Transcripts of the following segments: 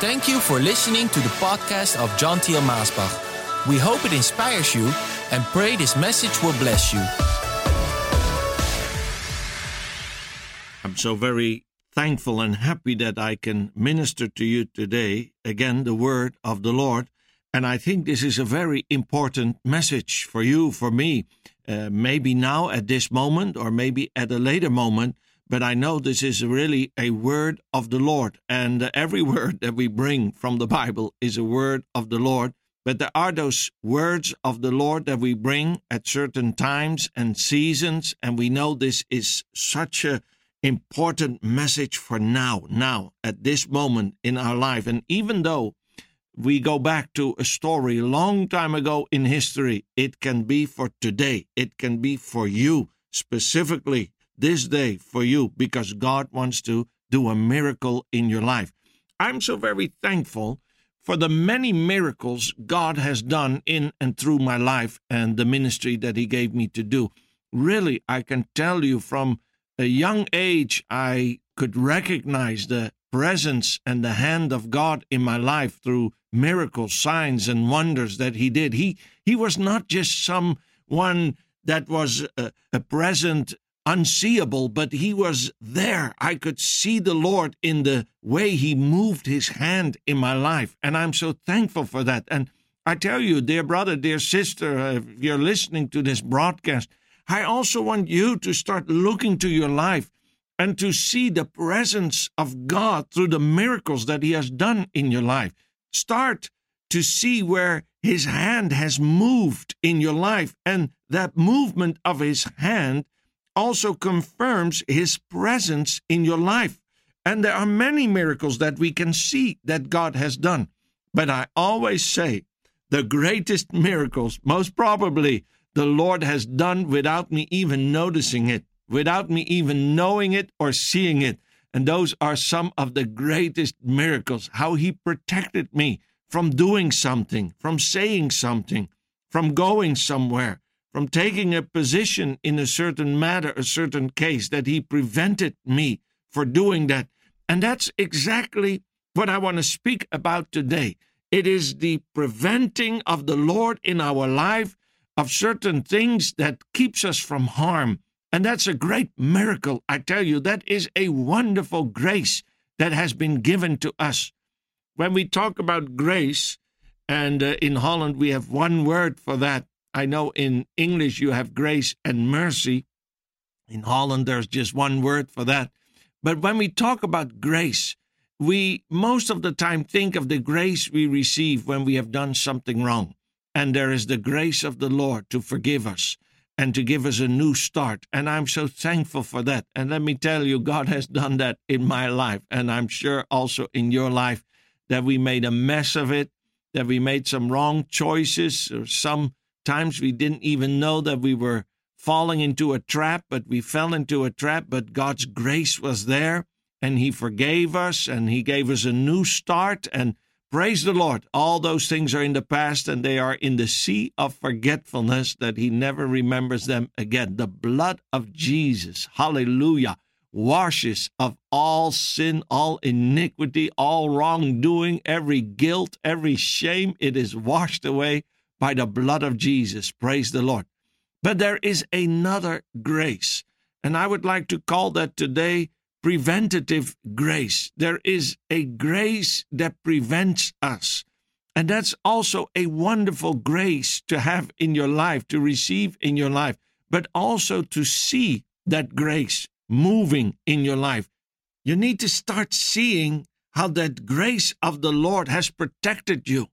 Thank you for listening to the podcast of John Thiel Maasbach. We hope it inspires you and pray this message will bless you. I'm so very thankful and happy that I can minister to you today, again, the word of the Lord. And I think this is a very important message for you, for me, uh, maybe now at this moment or maybe at a later moment. But I know this is really a word of the Lord. And every word that we bring from the Bible is a word of the Lord. But there are those words of the Lord that we bring at certain times and seasons. And we know this is such a important message for now, now, at this moment in our life. And even though we go back to a story a long time ago in history, it can be for today. It can be for you specifically this day for you because God wants to do a miracle in your life. I'm so very thankful for the many miracles God has done in and through my life and the ministry that He gave me to do. Really, I can tell you from a young age, I could recognize the presence and the hand of God in my life through miracles, signs, and wonders that He did. He He was not just someone that was a, a present unseeable, but he was there. I could see the Lord in the way he moved his hand in my life. And I'm so thankful for that. And I tell you, dear brother, dear sister, uh, if you're listening to this broadcast, I also want you to start looking to your life and to see the presence of God through the miracles that he has done in your life. Start to see where his hand has moved in your life and that movement of his hand also confirms his presence in your life. And there are many miracles that we can see that God has done. But I always say the greatest miracles, most probably, the Lord has done without me even noticing it, without me even knowing it or seeing it. And those are some of the greatest miracles how He protected me from doing something, from saying something, from going somewhere, from taking a position in a certain matter, a certain case, that he prevented me for doing that. And that's exactly what I want to speak about today. It is the preventing of the Lord in our life of certain things that keeps us from harm. And that's a great miracle. I tell you, that is a wonderful grace that has been given to us. When we talk about grace, and uh, in Holland we have one word for that, I know in English you have grace and mercy. In Holland, there's just one word for that. But when we talk about grace, we most of the time think of the grace we receive when we have done something wrong. And there is the grace of the Lord to forgive us and to give us a new start. And I'm so thankful for that. And let me tell you, God has done that in my life. And I'm sure also in your life that we made a mess of it, that we made some wrong choices or some Times we didn't even know that we were falling into a trap, but we fell into a trap, but God's grace was there and He forgave us and He gave us a new start. And praise the Lord, all those things are in the past and they are in the sea of forgetfulness that He never remembers them again. The blood of Jesus, hallelujah, washes of all sin, all iniquity, all wrongdoing, every guilt, every shame. It is washed away by the blood of Jesus. Praise the Lord. But there is another grace, and I would like to call that today preventative grace. There is a grace that prevents us. And that's also a wonderful grace to have in your life, to receive in your life, but also to see that grace moving in your life. You need to start seeing how that grace of the Lord has protected you.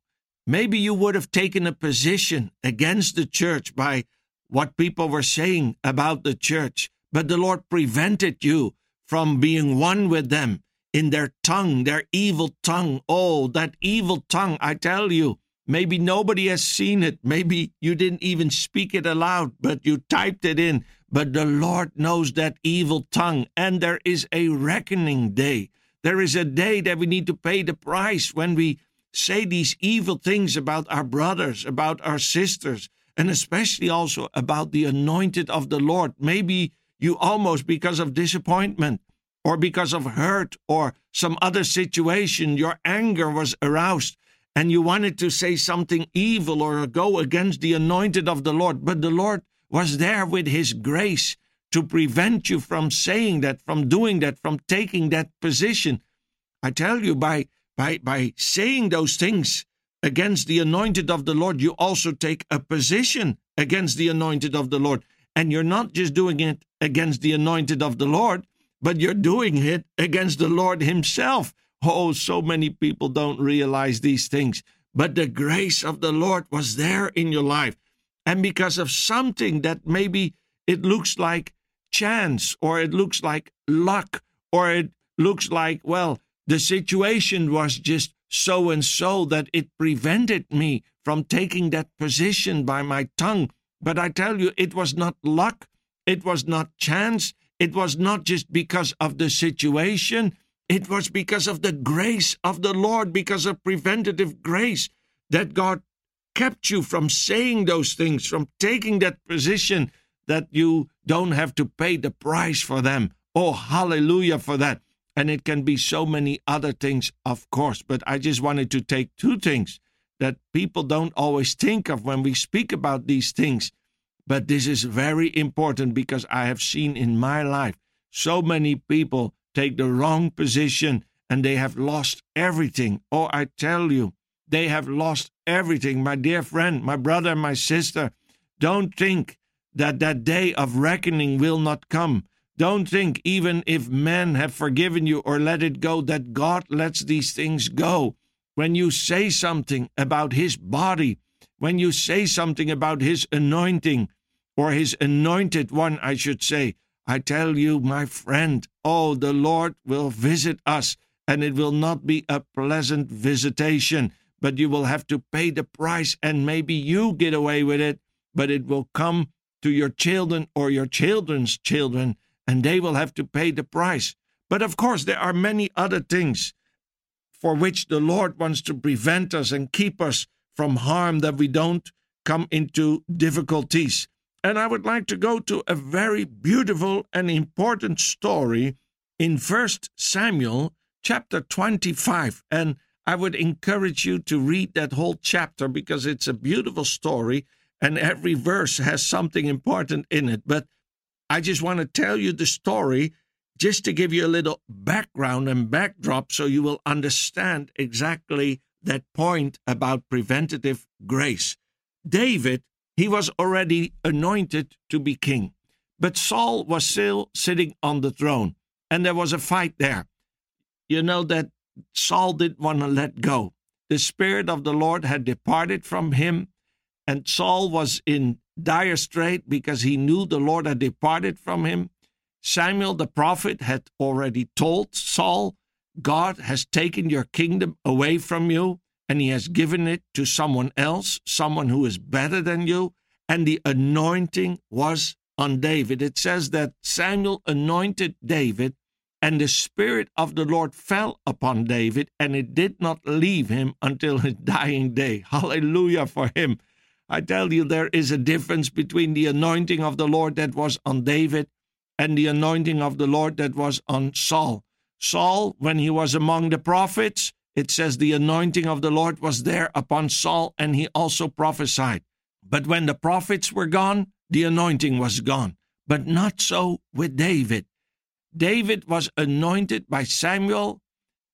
Maybe you would have taken a position against the church by what people were saying about the church, but the Lord prevented you from being one with them in their tongue, their evil tongue. Oh, that evil tongue, I tell you. Maybe nobody has seen it. Maybe you didn't even speak it aloud, but you typed it in. But the Lord knows that evil tongue, and there is a reckoning day. There is a day that we need to pay the price when we say these evil things about our brothers, about our sisters, and especially also about the anointed of the Lord. Maybe you almost, because of disappointment, or because of hurt or some other situation, your anger was aroused and you wanted to say something evil or go against the anointed of the Lord, but the Lord was there with His grace to prevent you from saying that, from doing that, from taking that position. I tell you, by by by saying those things against the anointed of the Lord, you also take a position against the anointed of the Lord. And you're not just doing it against the anointed of the Lord, but you're doing it against the Lord Himself. Oh, so many people don't realize these things. But the grace of the Lord was there in your life. And because of something that maybe it looks like chance, or it looks like luck, or it looks like, well, the situation was just so and so that it prevented me from taking that position by my tongue. But I tell you, it was not luck, it was not chance, it was not just because of the situation, it was because of the grace of the Lord, because of preventative grace that God kept you from saying those things, from taking that position that you don't have to pay the price for them. Oh, hallelujah for that. And it can be so many other things, of course. But I just wanted to take two things that people don't always think of when we speak about these things. But this is very important because I have seen in my life so many people take the wrong position and they have lost everything. Oh, I tell you, they have lost everything. My dear friend, my brother, my sister, don't think that that day of reckoning will not come. Don't think, even if men have forgiven you or let it go, that God lets these things go. When you say something about His body, when you say something about His anointing, or His anointed one, I should say, I tell you, my friend, oh, the Lord will visit us, and it will not be a pleasant visitation, but you will have to pay the price, and maybe you get away with it, but it will come to your children or your children's children and they will have to pay the price. But of course, there are many other things for which the Lord wants to prevent us and keep us from harm that we don't come into difficulties. And I would like to go to a very beautiful and important story in First Samuel chapter 25. And I would encourage you to read that whole chapter because it's a beautiful story and every verse has something important in it. But I just want to tell you the story just to give you a little background and backdrop so you will understand exactly that point about preventative grace. David, he was already anointed to be king, but Saul was still sitting on the throne, and there was a fight there. You know that Saul didn't want to let go. The Spirit of the Lord had departed from him, and Saul was in dire strait because he knew the Lord had departed from him. Samuel the prophet had already told Saul, God has taken your kingdom away from you and he has given it to someone else, someone who is better than you. And the anointing was on David. It says that Samuel anointed David and the Spirit of the Lord fell upon David, and it did not leave him until his dying day. Hallelujah for him. I tell you, there is a difference between the anointing of the Lord that was on David and the anointing of the Lord that was on Saul. Saul, when he was among the prophets, it says the anointing of the Lord was there upon Saul, and he also prophesied. But when the prophets were gone, the anointing was gone. But not so with David. David was anointed by Samuel,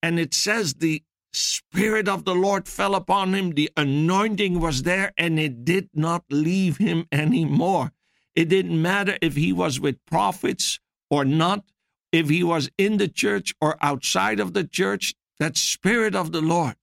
and it says the Spirit of the Lord fell upon him. The anointing was there and it did not leave him anymore. It didn't matter if he was with prophets or not, if he was in the church or outside of the church. That Spirit of the Lord,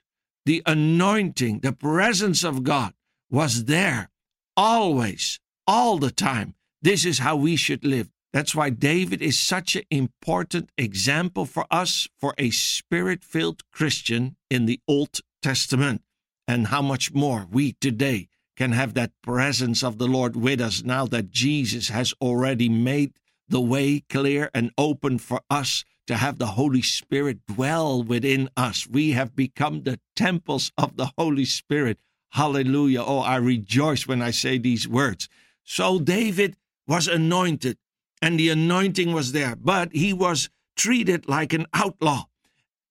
the anointing, the presence of God was there always, all the time. This is how we should live. That's why David is such an important example for us for a spirit filled Christian in the Old Testament, and how much more we today can have that presence of the Lord with us now that Jesus has already made the way clear and open for us to have the Holy Spirit dwell within us. We have become the temples of the Holy Spirit. Hallelujah. Oh, I rejoice when I say these words. So David was anointed and the anointing was there, but he was treated like an outlaw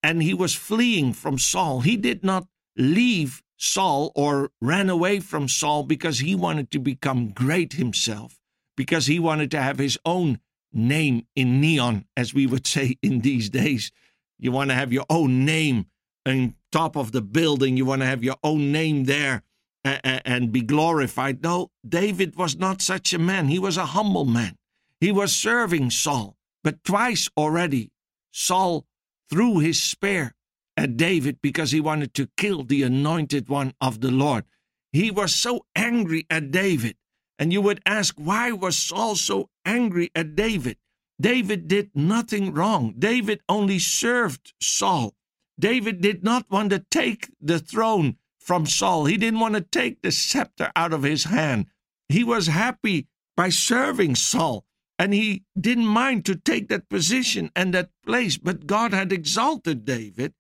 and he was fleeing from Saul. He did not leave Saul or ran away from Saul because he wanted to become great himself, because he wanted to have his own name in neon, as we would say in these days. You want to have your own name on top of the building, you want to have your own name there and be glorified. No, David was not such a man. He was a humble man. He was serving Saul, but twice already Saul threw his spear at David because he wanted to kill the anointed one of the Lord. He was so angry at David. And you would ask, why was Saul so angry at David? David did nothing wrong. David only served Saul. David did not want to take the throne from Saul. He didn't want to take the scepter out of his hand. He was happy by serving Saul and he didn't mind to take that position and that place. But God had exalted David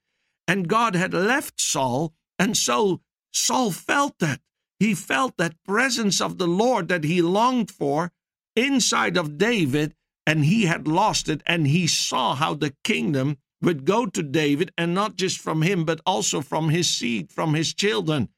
and God had left Saul. And so Saul felt that. He felt that presence of the Lord that he longed for inside of David, and he had lost it. And he saw how the kingdom would go to David, and not just from him, but also from his seed, from his children.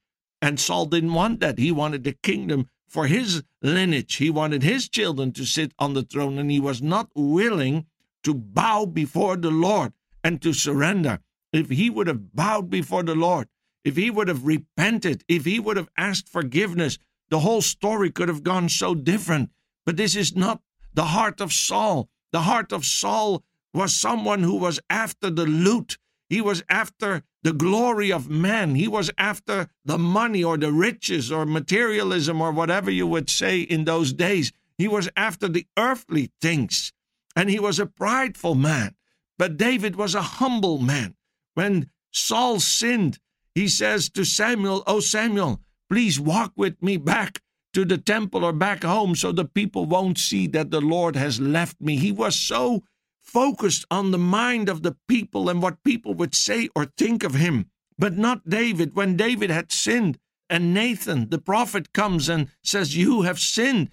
And Saul didn't want that. He wanted the kingdom for his lineage. He wanted his children to sit on the throne, and he was not willing to bow before the Lord and to surrender. If he would have bowed before the Lord, if he would have repented, if he would have asked forgiveness, the whole story could have gone so different. But this is not the heart of Saul. The heart of Saul was someone who was after the loot. He was after the glory of man. He was after the money or the riches or materialism or whatever you would say in those days. He was after the earthly things. And he was a prideful man. But David was a humble man. When Saul sinned, he says to Samuel, Oh, Samuel, please walk with me back to the temple or back home so the people won't see that the Lord has left me. He was so focused on the mind of the people and what people would say or think of him, but not David. When David had sinned, and Nathan, the prophet, comes and says, You have sinned.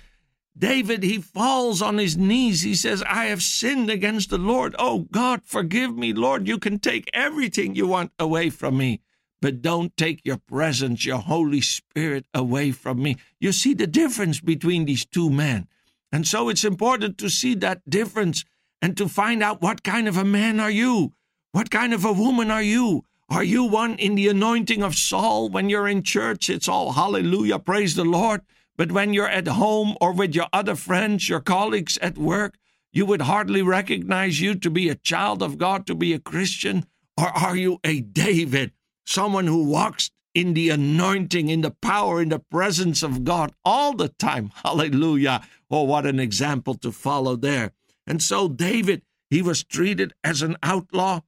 David, he falls on his knees. He says, I have sinned against the Lord. Oh, God, forgive me, Lord. You can take everything you want away from me, but don't take your presence, your Holy Spirit away from me. You see the difference between these two men. And so it's important to see that difference and to find out what kind of a man are you? What kind of a woman are you? Are you one in the anointing of Saul? When you're in church, it's all hallelujah, praise the Lord. But when you're at home or with your other friends, your colleagues at work, you would hardly recognize you to be a child of God, to be a Christian? Or are you a David, someone who walks in the anointing, in the power, in the presence of God all the time? Hallelujah. Oh, what an example to follow there. And so David, he was treated as an outlaw.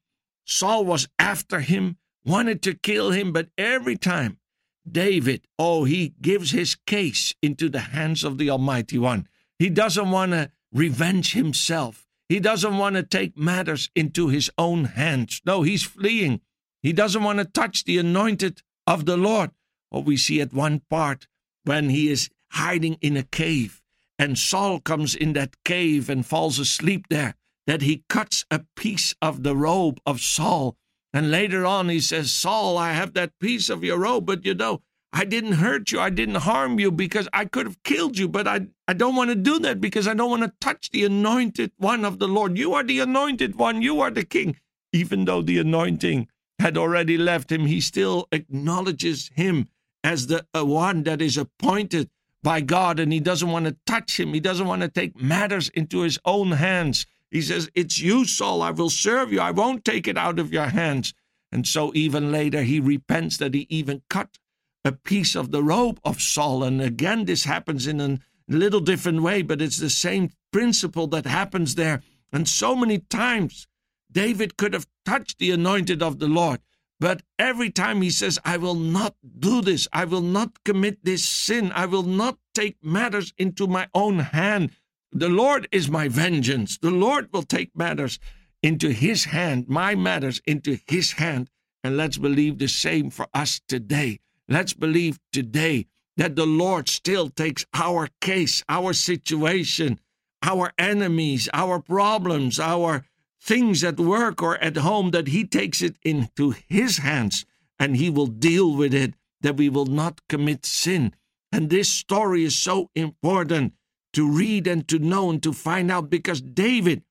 Saul was after him, wanted to kill him, but every time David, oh, he gives his case into the hands of the Almighty One. He doesn't want to revenge himself. He doesn't want to take matters into his own hands. No, he's fleeing. He doesn't want to touch the anointed of the Lord. What we see at one part when he is hiding in a cave and Saul comes in that cave and falls asleep there, that he cuts a piece of the robe of Saul. And later on, he says, Saul, I have that piece of your robe, but you know, I didn't hurt you. I didn't harm you because I could have killed you, but I, I don't want to do that because I don't want to touch the anointed one of the Lord. You are the anointed one. You are the king. Even though the anointing had already left him, he still acknowledges him as the uh, one that is appointed by God and he doesn't want to touch him. He doesn't want to take matters into his own hands. He says, It's you, Saul. I will serve you. I won't take it out of your hands. And so, even later, he repents that he even cut a piece of the robe of Saul. And again, this happens in a little different way, but it's the same principle that happens there. And so many times, David could have touched the anointed of the Lord. But every time he says, I will not do this, I will not commit this sin, I will not take matters into my own hand. The Lord is my vengeance. The Lord will take matters into his hand, my matters into his hand. And let's believe the same for us today. Let's believe today that the Lord still takes our case, our situation, our enemies, our problems, our things at work or at home, that He takes it into His hands and He will deal with it, that we will not commit sin. And this story is so important to read and to know and to find out because David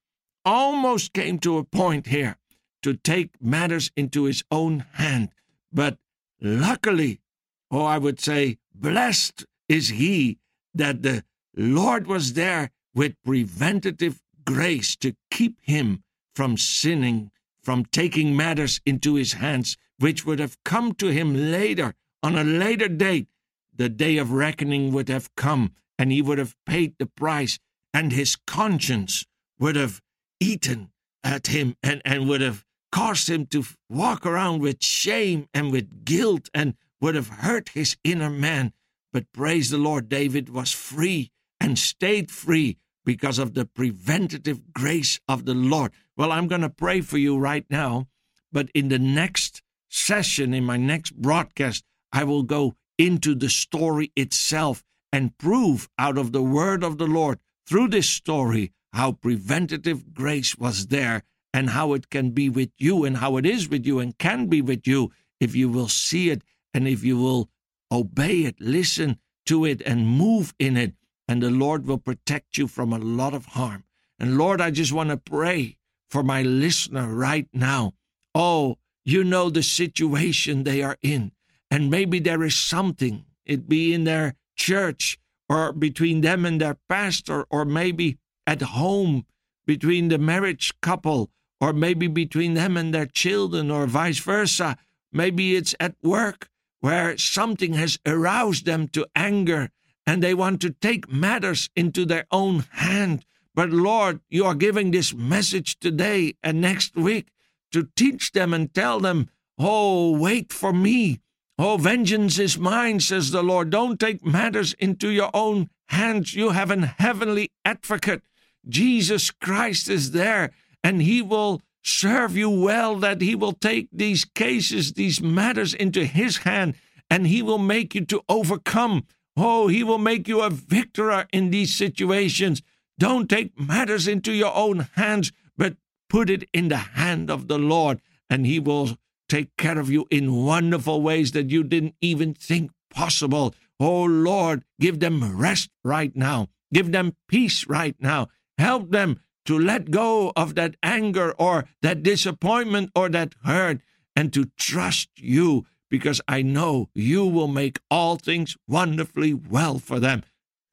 almost came to a point here to take matters into his own hand. But luckily, or I would say, blessed is he that the Lord was there with preventative grace to keep him from sinning, from taking matters into his hands, which would have come to him later, on a later date. The day of reckoning would have come, and he would have paid the price, and his conscience would have eaten at him and, and would have caused him to walk around with shame and with guilt and would have hurt his inner man. But praise the Lord, David was free and stayed free because of the preventative grace of the Lord. Well, I'm going to pray for you right now, but in the next session, in my next broadcast, I will go into the story itself and prove out of the word of the Lord through this story how preventative grace was there and how it can be with you and how it is with you and can be with you if you will see it and if you will obey it, listen to it, and move in it. And the Lord will protect you from a lot of harm. And Lord, I just want to pray for my listener right now. Oh, you know the situation they are in. And maybe there is something, it be in their church or between them and their pastor, or maybe at home between the marriage couple, or maybe between them and their children, or vice versa. Maybe it's at work where something has aroused them to anger and they want to take matters into their own hand. But Lord, you are giving this message today and next week to teach them and tell them, Oh, wait for me. Oh, vengeance is mine, says the Lord. Don't take matters into your own hands. You have an heavenly advocate Jesus Christ is there and he will serve you well, that he will take these cases, these matters into his hand, and he will make you to overcome. Oh, he will make you a victor in these situations. Don't take matters into your own hands, but put it in the hand of the Lord, and he will take care of you in wonderful ways that you didn't even think possible. Oh Lord, give them rest right now. Give them peace right now. Help them to let go of that anger or that disappointment or that hurt and to trust you because I know you will make all things wonderfully well for them.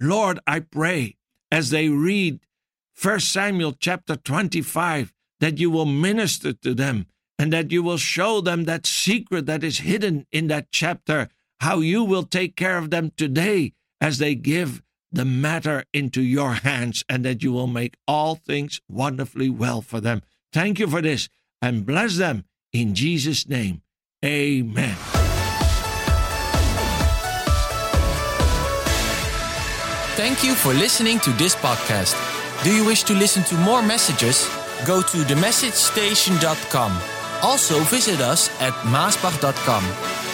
Lord, I pray as they read 1 Samuel chapter 25 that you will minister to them and that you will show them that secret that is hidden in that chapter, how you will take care of them today as they give the matter into your hands and that you will make all things wonderfully well for them. Thank you for this and bless them in Jesus' name. Amen. Thank you for listening to this podcast. Do you wish to listen to more messages? Go to themessagestation.com. Also visit us at maasbach.com.